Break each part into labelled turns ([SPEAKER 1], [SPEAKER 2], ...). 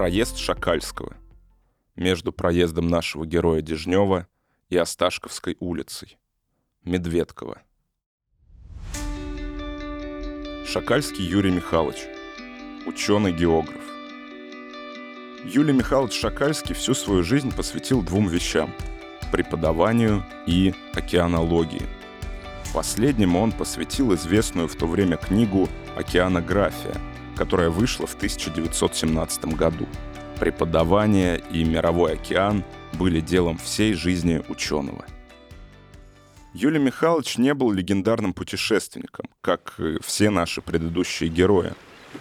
[SPEAKER 1] Проезд Шакальского. Между проездом нашего героя Дежнева и Осташковской улицей. Медведково. Шакальский Юрий Михайлович. Ученый-географ. Юлий Михайлович Шакальский всю свою жизнь посвятил двум вещам – преподаванию и океанологии. Последнему он посвятил известную в то время книгу «Океанография», которая вышла в 1917 году. Преподавание и мировой океан были делом всей жизни ученого. Юлий Михайлович не был легендарным путешественником, как все наши предыдущие герои.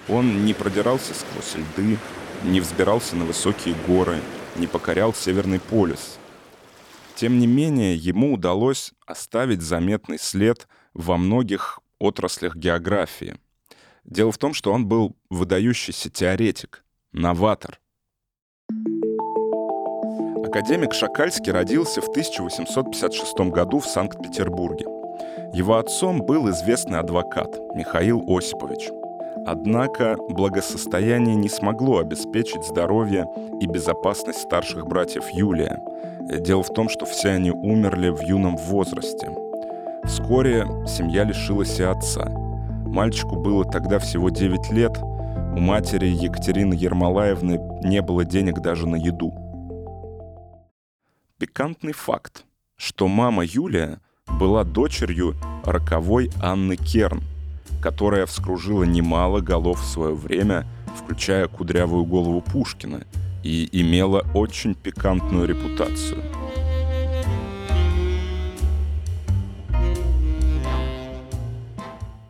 [SPEAKER 1] Он не продирался сквозь льды, не взбирался на высокие горы, не покорял Северный полюс. Тем не менее, ему удалось оставить заметный след во многих отраслях географии – Дело в том, что он был выдающийся теоретик, новатор. Академик Шакальский родился в 1856 году в Санкт-Петербурге. Его отцом был известный адвокат Михаил Осипович. Однако благосостояние не смогло обеспечить здоровье и безопасность старших братьев Юлия. Дело в том, что все они умерли в юном возрасте. Вскоре семья лишилась и отца – Мальчику было тогда всего 9 лет. У матери Екатерины Ермолаевны не было денег даже на еду. Пикантный факт, что мама Юлия была дочерью роковой Анны Керн, которая вскружила немало голов в свое время, включая кудрявую голову Пушкина, и имела очень пикантную репутацию –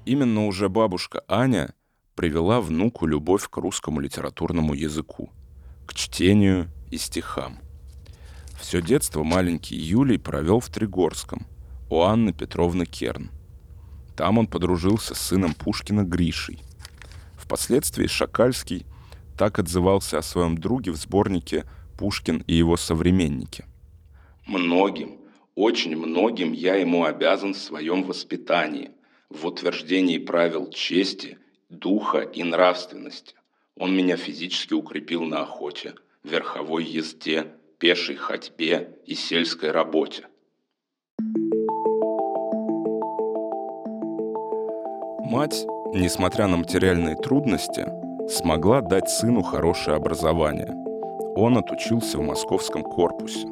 [SPEAKER 1] Именно уже бабушка Аня привела внуку любовь к русскому литературному языку, к чтению и стихам. Все детство маленький Юлий провел в Тригорском, у Анны Петровны Керн. Там он подружился с сыном Пушкина Гришей. Впоследствии Шакальский так отзывался о своем друге в сборнике «Пушкин и его современники». «Многим, очень многим я ему обязан в своем воспитании – в утверждении правил чести, духа и нравственности. Он меня физически укрепил на охоте, верховой езде, пешей ходьбе и сельской работе. Мать, несмотря на материальные трудности, смогла дать сыну хорошее образование. Он отучился в московском корпусе.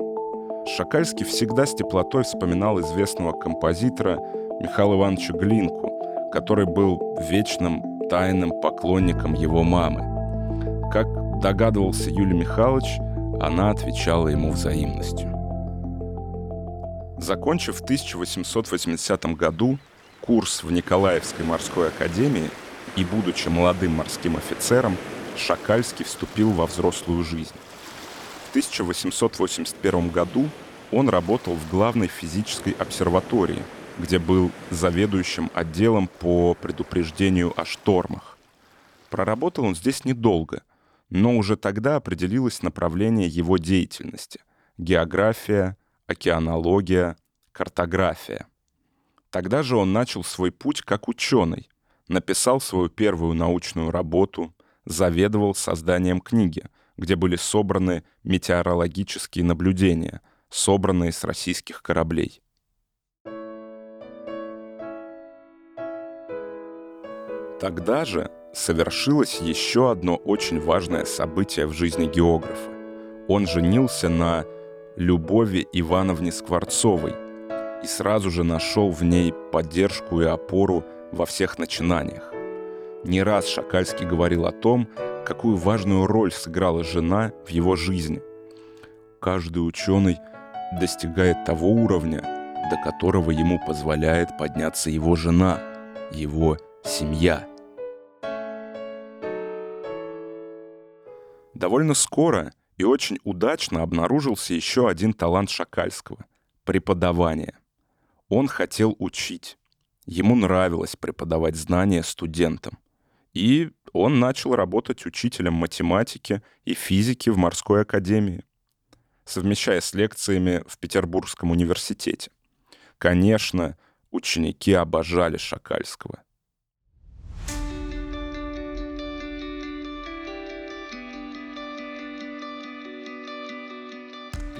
[SPEAKER 1] Шакальский всегда с теплотой вспоминал известного композитора Михаила Ивановича Глинку, который был вечным тайным поклонником его мамы. Как догадывался Юлий Михайлович, она отвечала ему взаимностью. Закончив в 1880 году курс в Николаевской морской академии и будучи молодым морским офицером, Шакальский вступил во взрослую жизнь. В 1881 году он работал в главной физической обсерватории – где был заведующим отделом по предупреждению о штормах. Проработал он здесь недолго, но уже тогда определилось направление его деятельности — география, океанология, картография. Тогда же он начал свой путь как ученый, написал свою первую научную работу, заведовал созданием книги, где были собраны метеорологические наблюдения, собранные с российских кораблей. Тогда же совершилось еще одно очень важное событие в жизни географа. Он женился на Любови Ивановне Скворцовой и сразу же нашел в ней поддержку и опору во всех начинаниях. Не раз Шакальский говорил о том, какую важную роль сыграла жена в его жизни. Каждый ученый достигает того уровня, до которого ему позволяет подняться его жена, его семья. Довольно скоро и очень удачно обнаружился еще один талант Шакальского — преподавание. Он хотел учить. Ему нравилось преподавать знания студентам. И он начал работать учителем математики и физики в морской академии, совмещая с лекциями в Петербургском университете. Конечно, ученики обожали Шакальского.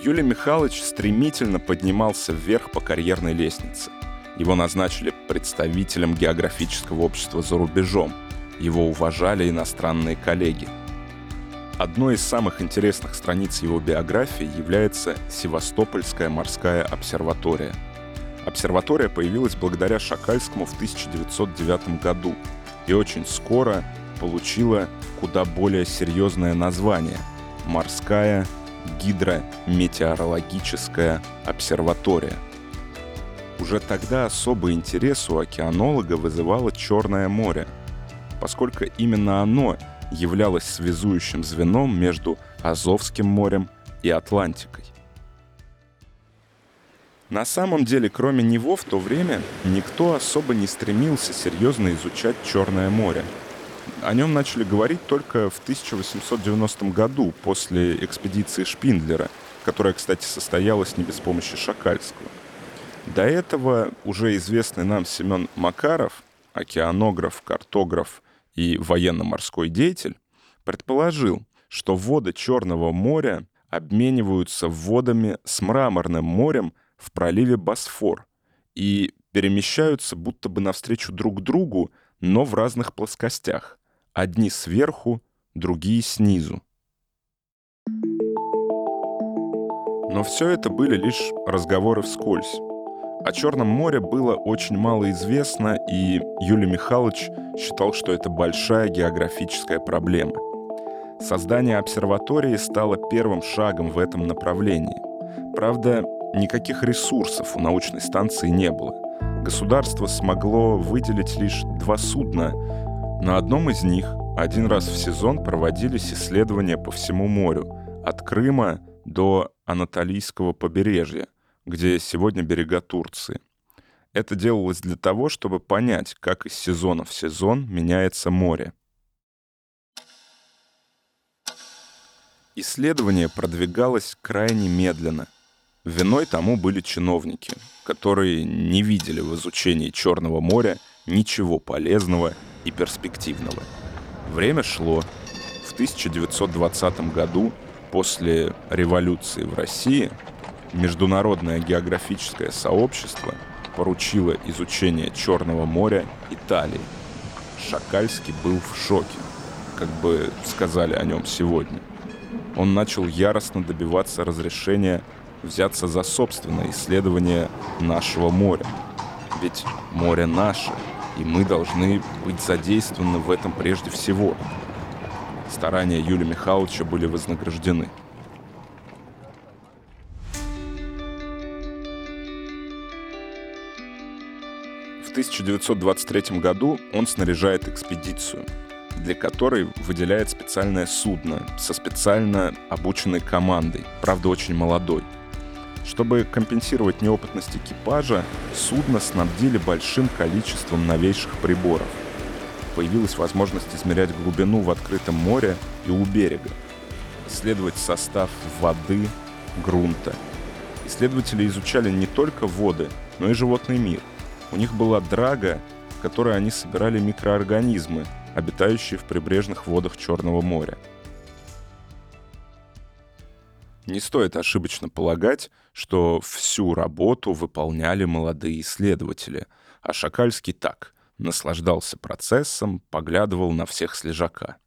[SPEAKER 1] Юлий Михайлович стремительно поднимался вверх по карьерной лестнице. Его назначили представителем географического общества за рубежом. Его уважали иностранные коллеги. Одной из самых интересных страниц его биографии является Севастопольская морская обсерватория. Обсерватория появилась благодаря Шакальскому в 1909 году и очень скоро получила куда более серьезное название – Морская гидрометеорологическая обсерватория. Уже тогда особый интерес у океанолога вызывало Черное море, поскольку именно оно являлось связующим звеном между Азовским морем и Атлантикой. На самом деле, кроме него в то время никто особо не стремился серьезно изучать Черное море – о нем начали говорить только в 1890 году, после экспедиции Шпиндлера, которая, кстати, состоялась не без помощи Шакальского. До этого уже известный нам Семен Макаров, океанограф, картограф и военно-морской деятель, предположил, что воды Черного моря обмениваются водами с Мраморным морем в проливе Босфор и перемещаются будто бы навстречу друг другу, но в разных плоскостях. Одни сверху, другие снизу. Но все это были лишь разговоры вскользь. О Черном море было очень мало известно, и Юлий Михайлович считал, что это большая географическая проблема. Создание обсерватории стало первым шагом в этом направлении. Правда, никаких ресурсов у научной станции не было. Государство смогло выделить лишь два судна, на одном из них один раз в сезон проводились исследования по всему морю, от Крыма до Анатолийского побережья, где сегодня берега Турции. Это делалось для того, чтобы понять, как из сезона в сезон меняется море. Исследование продвигалось крайне медленно. Виной тому были чиновники, которые не видели в изучении Черного моря ничего полезного и перспективного. Время шло. В 1920 году, после революции в России, Международное географическое сообщество поручило изучение Черного моря Италии. Шакальский был в шоке, как бы сказали о нем сегодня. Он начал яростно добиваться разрешения взяться за собственное исследование нашего моря. Ведь море наше — и мы должны быть задействованы в этом прежде всего. Старания Юлия Михайловича были вознаграждены. В 1923 году он снаряжает экспедицию, для которой выделяет специальное судно со специально обученной командой, правда очень молодой – чтобы компенсировать неопытность экипажа, судно снабдили большим количеством новейших приборов. Появилась возможность измерять глубину в открытом море и у берега, исследовать состав воды, грунта. Исследователи изучали не только воды, но и животный мир. У них была драга, в которой они собирали микроорганизмы, обитающие в прибрежных водах Черного моря. Не стоит ошибочно полагать, что всю работу выполняли молодые исследователи, а Шакальский так, наслаждался процессом, поглядывал на всех с лежака.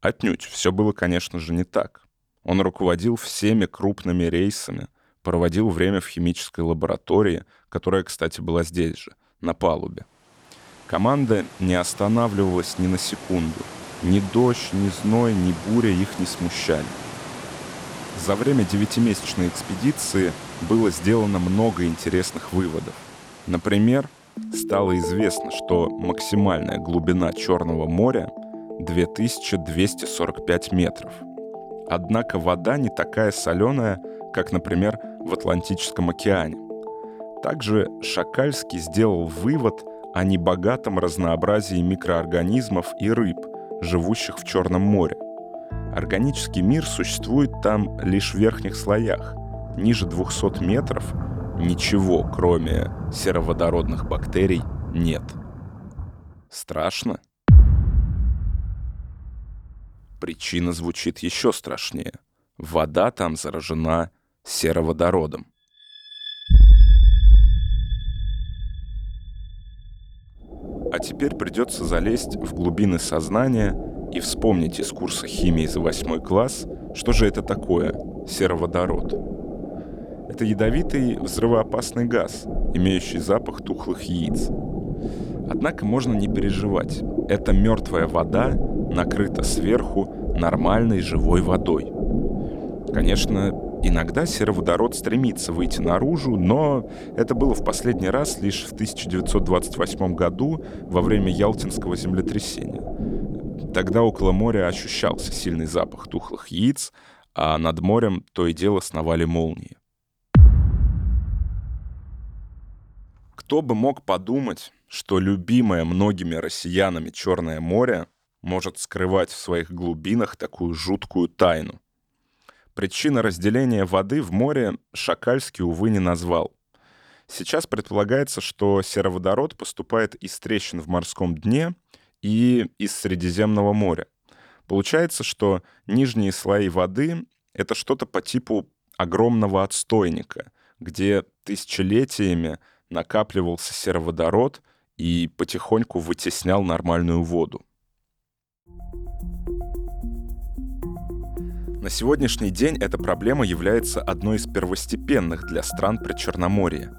[SPEAKER 1] Отнюдь, все было, конечно же, не так. Он руководил всеми крупными рейсами, проводил время в химической лаборатории, которая, кстати, была здесь же, на палубе. Команда не останавливалась ни на секунду. Ни дождь, ни зной, ни буря их не смущали. За время девятимесячной экспедиции было сделано много интересных выводов. Например, стало известно, что максимальная глубина Черного моря 2245 метров. Однако вода не такая соленая, как, например, в Атлантическом океане. Также Шакальский сделал вывод о небогатом разнообразии микроорганизмов и рыб, живущих в Черном море. Органический мир существует там лишь в верхних слоях. Ниже 200 метров ничего, кроме сероводородных бактерий, нет. Страшно? Причина звучит еще страшнее. Вода там заражена сероводородом. А теперь придется залезть в глубины сознания и вспомнить из курса химии за восьмой класс, что же это такое сероводород. Это ядовитый взрывоопасный газ, имеющий запах тухлых яиц. Однако можно не переживать. Это мертвая вода накрыта сверху нормальной живой водой. Конечно, Иногда сероводород стремится выйти наружу, но это было в последний раз лишь в 1928 году во время Ялтинского землетрясения. Тогда около моря ощущался сильный запах тухлых яиц, а над морем то и дело сновали молнии. Кто бы мог подумать, что любимое многими россиянами Черное море может скрывать в своих глубинах такую жуткую тайну — Причина разделения воды в море Шакальский, увы, не назвал. Сейчас предполагается, что сероводород поступает из трещин в морском дне и из Средиземного моря. Получается, что нижние слои воды — это что-то по типу огромного отстойника, где тысячелетиями накапливался сероводород и потихоньку вытеснял нормальную воду. На сегодняшний день эта проблема является одной из первостепенных для стран Причерноморья.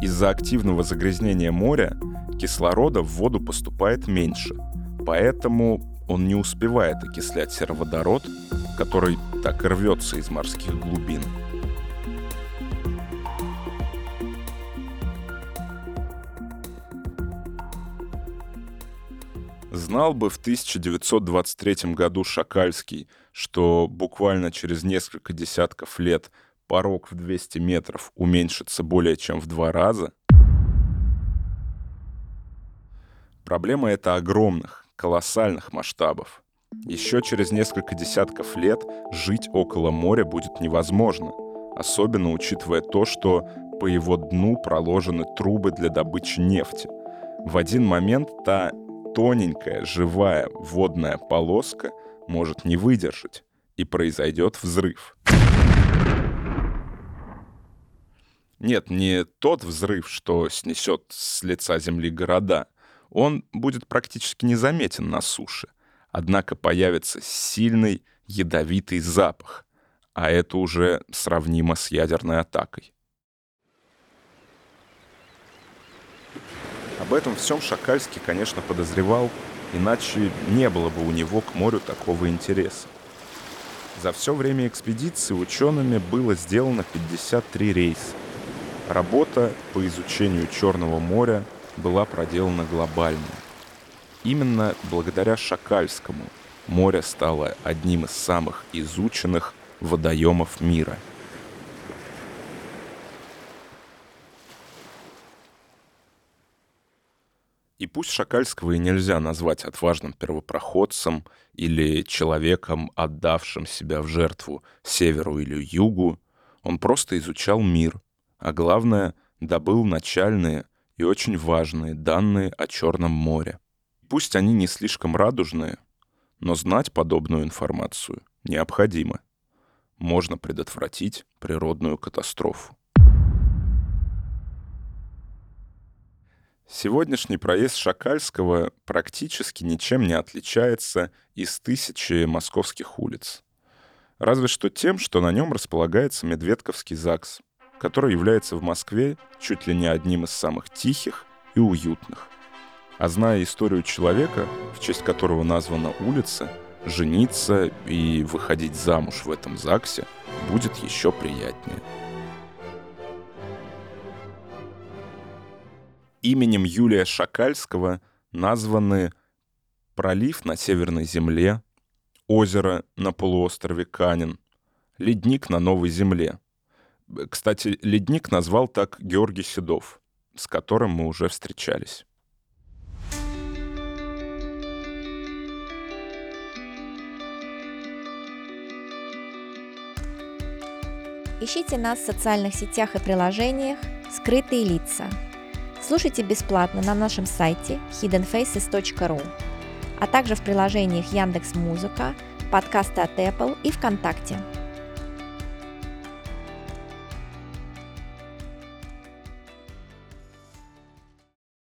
[SPEAKER 1] Из-за активного загрязнения моря кислорода в воду поступает меньше, поэтому он не успевает окислять сероводород, который так и рвется из морских глубин. Знал бы в 1923 году Шакальский, что буквально через несколько десятков лет порог в 200 метров уменьшится более чем в два раза, проблема эта огромных, колоссальных масштабов. Еще через несколько десятков лет жить около моря будет невозможно, особенно учитывая то, что по его дну проложены трубы для добычи нефти. В один момент та тоненькая, живая водная полоска может не выдержать, и произойдет взрыв. Нет, не тот взрыв, что снесет с лица земли города. Он будет практически незаметен на суше. Однако появится сильный ядовитый запах, а это уже сравнимо с ядерной атакой. Об этом всем Шакальский, конечно, подозревал, иначе не было бы у него к морю такого интереса. За все время экспедиции учеными было сделано 53 рейса. Работа по изучению Черного моря была проделана глобально. Именно благодаря Шакальскому море стало одним из самых изученных водоемов мира – И пусть Шакальского и нельзя назвать отважным первопроходцем или человеком, отдавшим себя в жертву северу или югу, он просто изучал мир, а главное, добыл начальные и очень важные данные о Черном море. Пусть они не слишком радужные, но знать подобную информацию необходимо. Можно предотвратить природную катастрофу. Сегодняшний проезд Шакальского практически ничем не отличается из тысячи московских улиц. Разве что тем, что на нем располагается Медведковский ЗАГС, который является в Москве чуть ли не одним из самых тихих и уютных. А зная историю человека, в честь которого названа улица, жениться и выходить замуж в этом ЗАГСе будет еще приятнее. Именем Юлия Шакальского названы пролив на Северной Земле, озеро на полуострове Канин, ледник на Новой Земле. Кстати, ледник назвал так Георгий Седов, с которым мы уже встречались.
[SPEAKER 2] Ищите нас в социальных сетях и приложениях «Скрытые лица». Слушайте бесплатно на нашем сайте hiddenfaces.ru, а также в приложениях Яндекс Музыка, подкасты от Apple и ВКонтакте.